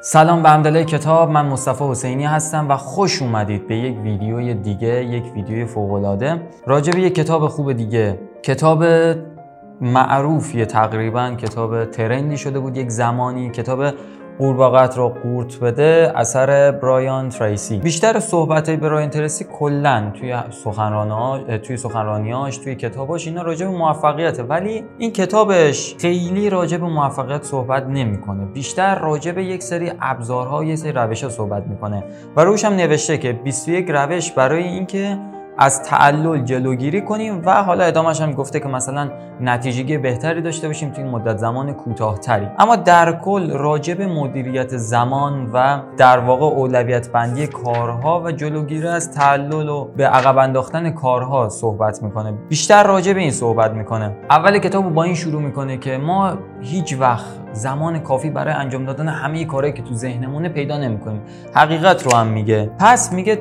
سلام به همدلای کتاب من مصطفی حسینی هستم و خوش اومدید به یک ویدیوی دیگه یک ویدیوی فوقالعاده. راجع به یک کتاب خوب دیگه. کتاب معروفیه تقریبا کتاب ترندی شده بود یک زمانی. کتاب قورباغت رو قورت بده اثر برایان تریسی. بیشتر صحبت برایان تریسی کلا توی سخنرانی توی سخنرانیاش توی کتاباش اینا راجع به موفقیته. ولی این کتابش خیلی راجع به موفقیت صحبت نمی‌کنه. بیشتر راجع به یک سری ابزارها یه سری روش صحبت می‌کنه. و روش هم نوشته که 21 روش برای اینکه از تعلل جلوگیری کنیم و حالا ادامهش هم گفته که مثلا نتیجه بهتری داشته باشیم توی مدت زمان کوتاهتری. اما در کل راجع به مدیریت زمان و در واقع اولویت بندی کارها و جلوگیری از تعلل و به عقب انداختن کارها صحبت می‌کنه. بیشتر راجع به این صحبت می‌کنه. اول کتاب با این شروع می‌کنه که ما هیچ وقت زمان کافی برای انجام دادن همه کارهایی که تو ذهنمونه پیدا نمی‌کنیم. حقیقت رو هم میگه. پس میگه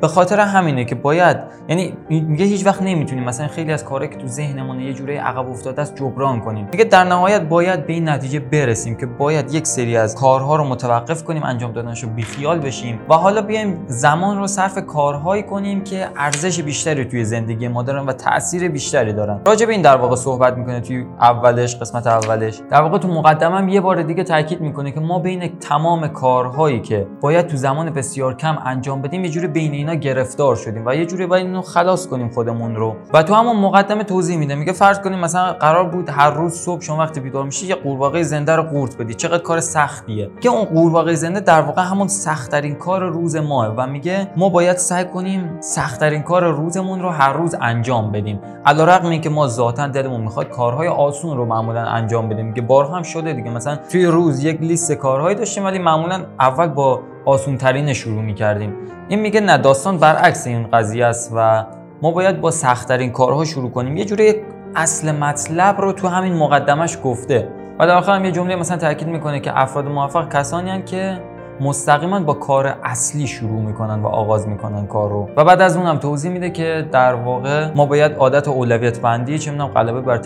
به خاطر همینه که باید یعنی میگه هیچ وقت نمی‌تونیم مثلا خیلی از کارهایی که تو ذهنمونه یه جوری عقب افتاده است جبران کنیم. میگه در نهایت باید به این نتیجه برسیم که باید یک سری از کارها رو متوقف کنیم انجام دادنش رو بیخیال بشیم و حالا بیایم زمان رو صرف کارهایی کنیم که ارزش بیشتری توی زندگی ما دارن و تاثیر بیشتری دارن. راجع به این در واقع صحبت می‌کنه توی اولش قسمت اولش. در واقع تو مقدمه یه بار دیگه تاکید می‌کنه که ما بین تمام کارهایی که باید تو زمان بسیار کم انجام بدیم یه جوری بین اینا گرفتار شدیم و یه جوری باید اینو خلاص کنیم خودمون رو. و تو همون مقدمه توضیح میده میگه فرض کنیم مثلا قرار بود هر روز صبح شما وقتی بیدار میشی یه قورباغه زنده رو قورت بدی. چقدر کار سختیه. که اون قورباغه زنده در واقع همون سختترین کار روز ماه و میگه ما باید سعی کنیم سختترین کار روزمون رو هر روز انجام بدیم. علیرغم اینکه ما ذاتا دلمون می‌خواد کارهای آسون رو معمولا انجام بدیم. که بارها هم شده دیگه. مثلا توی روز یک لیست کارهایی داشتیم ولی معمولا اول با آسون ترین شروع می‌کردیم. این میگه نه داستان برعکس این قضیه است و ما باید با سختترین کارها شروع کنیم. یه جوری اصل مطلب رو تو همین مقدمش گفته. و در آخر هم یه جمله مثلا تاکید می‌کنه که افراد موفق کسانی که مستقیما با کار اصلی شروع می‌کنن و آغاز می‌کنن کار رو. و بعد از اونم توضیح میده که در واقع ما باید عادت و اولویت بندی چه می‌دونم غلبه بر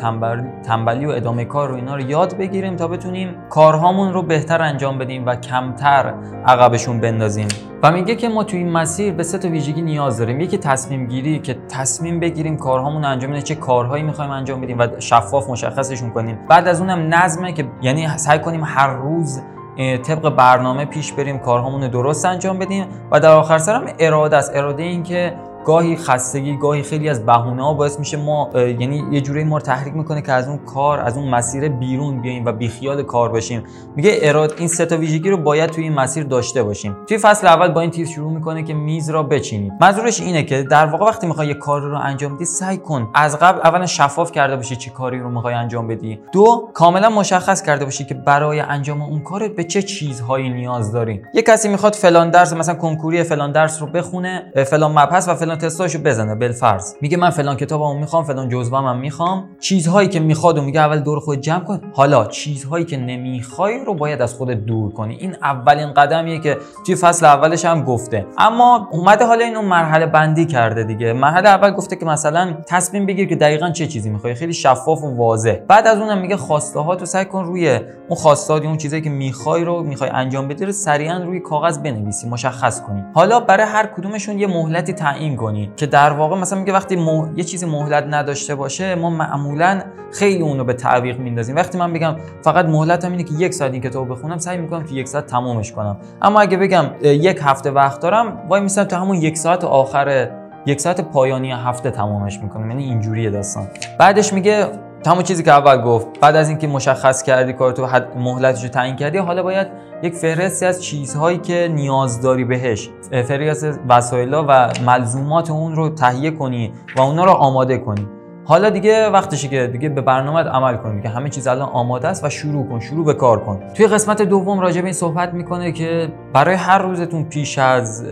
تنبلی و ادامه کار رو اینا رو یاد بگیریم تا بتونیم کارهامون رو بهتر انجام بدیم و کمتر عقبشون بندازیم. و میگه که ما توی این مسیر به سه تا ویژگی نیاز داریم. یکی تصمیم گیری که تصمیم بگیریم کارهامون انجام بدیم چه کارهایی می‌خوایم انجام بدیم و شفاف مشخصشون کنیم. بعد از اونم نظمه که یعنی سعی کنیم هر روز طبق برنامه پیش بریم کارهامون درست انجام بدیم و در آخر سرم اراده است. اراده این که گاهی خستگی گاهی خیلی از بهونه ها باعث میشه ما یعنی یه جوری ما رو تحریک می‌کنه که از اون کار از اون مسیر بیرون بیایم و بیخیال کار باشیم میگه اراد این سه تا ویژگی رو باید توی این مسیر داشته باشیم. توی فصل اول با این تیز شروع می‌کنه که میز را بچینید منظورش اینه که در واقع وقتی می‌خوای یه کار رو انجام بدی سعی کن از قبل اولا شفاف کرده باشی چه کاری رو می‌خوای انجام بدی. دو کاملا مشخص کرده باشی که برای انجام اون کار به چه چیزهایی نیاز داری. یه کسی می‌خواد فلان درس مثلا کنکوری فلان درس رو بخونه فلان مبحث و فلان فلان تستاشو بزنه بالفرض. میگه من فلان کتابمو می‌خوام فلان جزوه‌مو می‌خوام. چیزهایی که می‌خواد و میگه اول دور خود جمع کن. حالا چیزهایی که نمی‌خوای رو باید از خودت دور کنی. این اولین قدمیه که توی فصل اولش هم گفته. اما اومده حالا اینو مرحله بندی کرده دیگه. مرحله اول گفته که مثلا تصمیم بگیر که دقیقا چه چیزی می‌خوای. خیلی شفاف و واضح. بعد از اونم میگه خواسته ها تو سعی کن روی اون خواسته اون چیزایی که می‌خوای رو می‌خوای انجام بدی رو سریعا روی کاغذ بنویسی مشخص کنی. حالا برای هر کدومشون یه مهلتی تعیین کنی که در واقع مثلا میگه وقتی یه چیزی مهلت نداشته باشه ما معمولا خیلی اونو به تعویق میندازیم. وقتی من بگم فقط مهلتم اینه که یک ساعت این کتاب بخونم سعی می‌کنم تو یک ساعت تمامش کنم. اما اگه بگم یک هفته وقت دارم وای میسم تو همون یک ساعت آخر یک ساعت پایانی هفته تمامش می‌کنم. یعنی اینجوریه داستان. بعدش میگه تمام چیزی که اول گفت. بعد از اینکه مشخص کردی کار تو حد مهلتش رو تعیین کردی حالا باید یک فهرستی از چیزهایی که نیاز داری بهش فهرست وسایل و ملزومات اون رو تهیه کنی و اونا رو آماده کنی. حالا دیگه وقتشه که دیگه به برنامه عمل کنی که همه چیز الان آماده است و شروع کن شروع به کار کن. توی قسمت دوم راجع به این صحبت می‌کنه که برای هر روزتون پیش از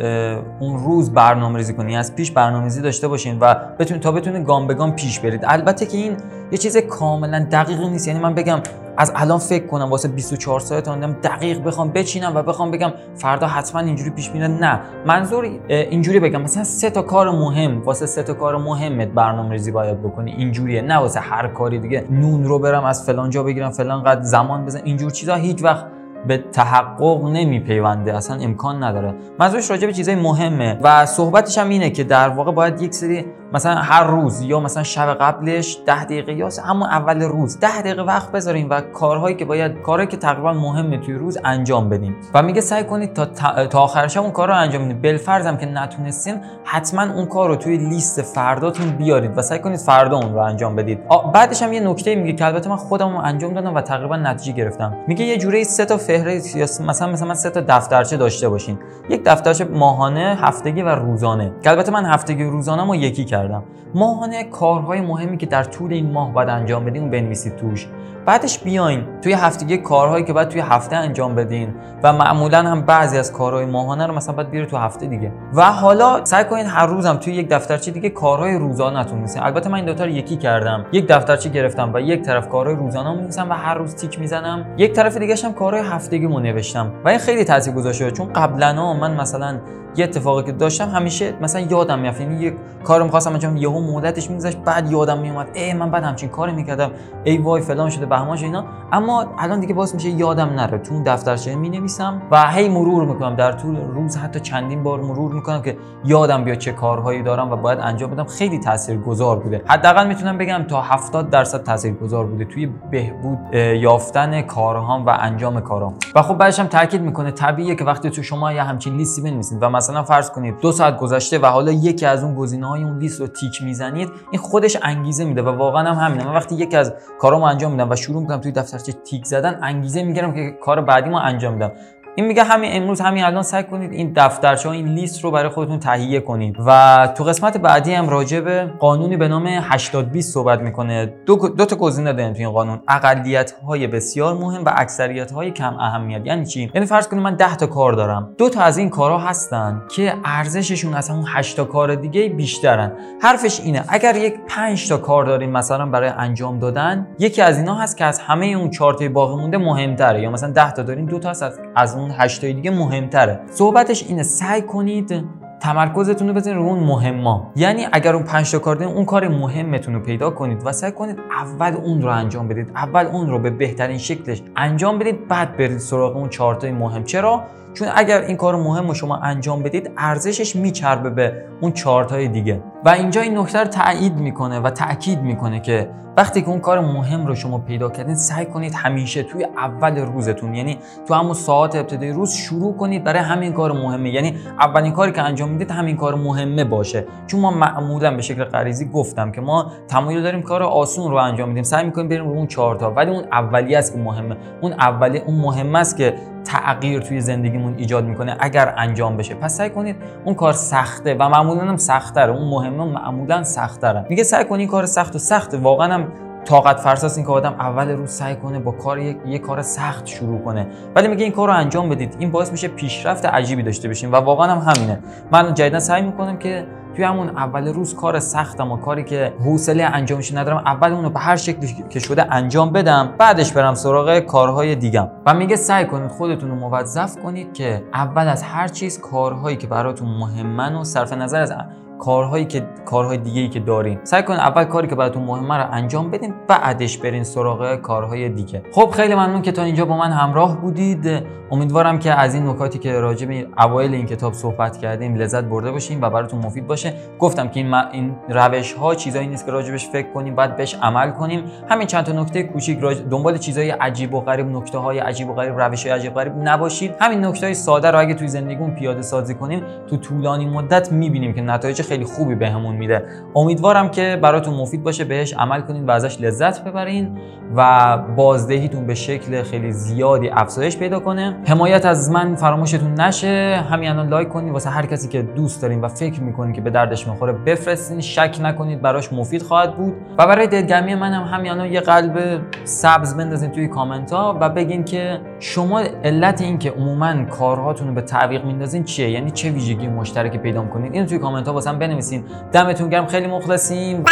اون روز برنامه ریزی کنی از پیش برنامه ریزی داشته باشین و بتون تا بتونه گام به گام پیش برید. البته که این یه چیز کاملا دقیقی نیست. یعنی من بگم از الان فکر کنم واسه 24 ساعت آیندم دقیق بخوام بچینم و بخوام بگم فردا حتما اینجوری پیش میره نه. منظور اینجوری بگم. مثلا سه تا کار مهم واسه سه تا کار مهمت برنامه‌ریزی باید بکنی. اینجوریه. نه واسه هر کاری دیگه. نون رو برم از فلان جا بگیرم فلان قد زمان بزن. اینجور چیزا هیچ وقت به تحقق نمیپیونده. اصلا امکان نداره. منظورش راجع به چیزای مهمه. و صحبتش هم اینه که در واقع باید یک سری مثلا هر روز یا مثلا شب قبلش ده دقیقه یا همون اول روز ده دقیقه وقت بذاریم و کارهایی که باید کارهایی که تقریبا مهمه توی روز انجام بدیم. و میگه سعی کنید تا تا آخر شب اون کار رو انجام بدید بالفرض که نتونستین حتما اون کار رو توی لیست فرداتون بیارید و سعی کنید فردا اون رو انجام بدید. بعدش هم یه نکته میگه که البته من خودم رو انجام دادم و تقریبا نتیجه گرفتم. میگه یه جوری سه تا فهرست یا مثلا مثلا سه تا دفترچه داشته باشین. یک دفترچه ماهانه هفتگی و روزانه. که البته من هفتگی و یکی ماهانه کارهای مهمی که در طول این ماه باید انجام بدیم بنویسید توش. بعدش بیاین. توی هفتگی کارهایی که باید توی هفته انجام بدین و معمولا هم بعضی از کارهای ماهانه رو مثلا باید بیاره تو هفته دیگه. و حالا سعی کنین هر روزم توی یک دفترچه دیگه کارهای روزانه‌تون میسین البته من این دوتا رو یکی کردم. یک دفترچه گرفتم و یک طرف کارهای روزانه می‌نویسم و هر روز تیک می‌زنم. یک طرف دیگه هم کارهای هفتگیمو نوشتم. و این خیلی تاثیر گذاشته چون قبلا من مثلا یه اتفاقی که داشتم همیشه مثلا یادم میافت یعنی یه کارو می‌خواستم انجام یهو مدتش میگذشت بعد یادم میومد ای من بعد همچین کاری می‌کردم. ای وای فلان شده. بهماش اینا. اما الان دیگه باز میشه یادم نره. تو اون دفترچه می نویسم و هی مرور می‌کنم. در طول روز حتی چندین بار مرور می‌کنم که یادم بیاد چه کارهایی دارم و باید انجام بدم. خیلی تاثیرگذار بوده. حداقل می‌تونم بگم تا 70 درصد تاثیرگذار بوده توی بهبود یافتن کارهام و انجام کارهام. و خب بعدش هم تاکید می‌کنه. طبیعیه که وقتی تو شما یه همچین لیستی بنویسید و مثلا فرض کنید دو ساعت گذشته و حالا یکی از اون گزینه‌های اون لیست رو تیک می‌زنید این خودش انگیزه میده و واقعا هم همینه. من وقتی یکی از کارامو انجام میدم و شروع می‌کنم توی دفترچه تیک زدن انگیزه می‌گیرم که کار بعدی ما انجام میدم این میگه همین امروز همین الان سعی کنید این دفترچه این لیست رو برای خودتون تهیه کنید. و تو قسمت بعدی هم راجع به قانونی به نام 80 20 صحبت می‌کنه. دو, دو تا گزینه داریم تو این قانون. اقلیت های بسیار مهم و اکثریت های کم اهمیت. یعنی چی؟ یعنی فرض کنید من 10 تا کار دارم. دو تا از این کارها هستن که ارزششون از اون 8 تا کار دیگه بیشترن. حرفش اینه اگر یک 5 تا کار داریم مثلا برای انجام دادن یکی از اینا هست که از همه اون 4 تا باقی مونده مهمتره. یا مثلا 10 تا داریم دو تا هست از اون اون هشتای دیگه مهمتره. صحبتش اینه سعی کنید تمرکزتون رو بزنید رو اون مهما یعنی اگر اون پنج تا کار اون کار مهمتون رو پیدا کنید و سعی کنید اول اون رو انجام بدید اول اون رو به بهترین شکلش انجام بدید بعد برید سراغ اون چهار مهم. چرا؟ چون اگر این کار مهم رو شما انجام بدید ارزشش میچربه به اون چارتای دیگه. و اینجا این نکته رو تایید می‌کنه و تاکید می‌کنه که وقتی که اون کار مهم رو شما پیدا کردین سعی کنید همیشه توی اول روزتون یعنی تو همون ساعت ابتدای روز شروع کنید برای همین کار مهمه. یعنی اولین کاری که انجام می‌دید همین کار مهمه باشه. چون ما معمولا به شکل غریزی گفتم که ما تمایل داریم کار آسون رو انجام میدیم سعی می‌کنیم بریم رو اون چهار ولی اون اولی است که مهمه. اون اولی اون مهم است که تغییر توی زندگیمون ایجاد می‌کنه اگر انجام بشه. پس سعی کنید اون کار سخته و معمولا هم سختره. اون مهمه معمولا سختره. میگه سعی کنید کار سخت و سخته. واقعا هم طاقت فرساس این که آدم اول روز سعی کنه با کار یک, کار سخت شروع کنه. ولی میگه این کار رو انجام بدید. این باعث میشه پیشرفت عجیبی داشته باشیم و واقعا هم همینه. من جدیدا سعی می‌کنم که توی همون اول روز کار سختم و کاری که حوصله انجامش ندارم اول اونو به هر شکلی که شده انجام بدم. بعدش برم سراغ کارهای دیگم. و میگه سعی کنید خودتون رو موظف کنید که اول از هر چیز کارهایی که براتون مهمن و صرف نظر از کارهایی که کارهای دیگه ای که دارین. سعی کنید اول کاری که براتون مهمه رو انجام بدین بعدش برین سراغ کارهای دیگه. خب خیلی ممنون که تا اینجا با من همراه بودید. امیدوارم که از این نکاتی که راجع به اوایل این کتاب صحبت کردیم لذت برده باشین و براتون مفید باشه. گفتم که این, این روش ها چیزایی نیست که راجبش فکر کنیم بعد بهش عمل کنیم. همین چند تا نکته کوچیک راج... دنبال چیزای عجیب و غریب نکته های عجیب و غریب روش های عجیب و غریب نباشید. همین نکته های ساده رو اگه توی زندگیمون پیاده سازی کنیم تو طولانی مدت می‌بینیم که نتایج خیلی خوبی بهمون به میده. امیدوارم که براتون مفید باشه بهش عمل کنین و ازش لذت ببرین و بازدهیتون به شکل خیلی زیادی افزایش پیدا کنه. حمایت از من فراموشتون نشه. همین الان لایک کنید واسه هر کسی که دوست دارین و فکر می‌کنین که به دردش می‌خوره بفرستین. شک نکنید براش مفید خواهد بود. و برای دلگرمی منم هم همین الان یه قلب سبز بندازین توی کامنت ها و بگین که شما علت این که عموما کارهاتون رو به تعویق میندازین چیه؟ یعنی چه ویژگی مشترکی پیدا کنید اینو توی کامنت ها واسم بنویسین دمتون گرم خیلی مخلصیم.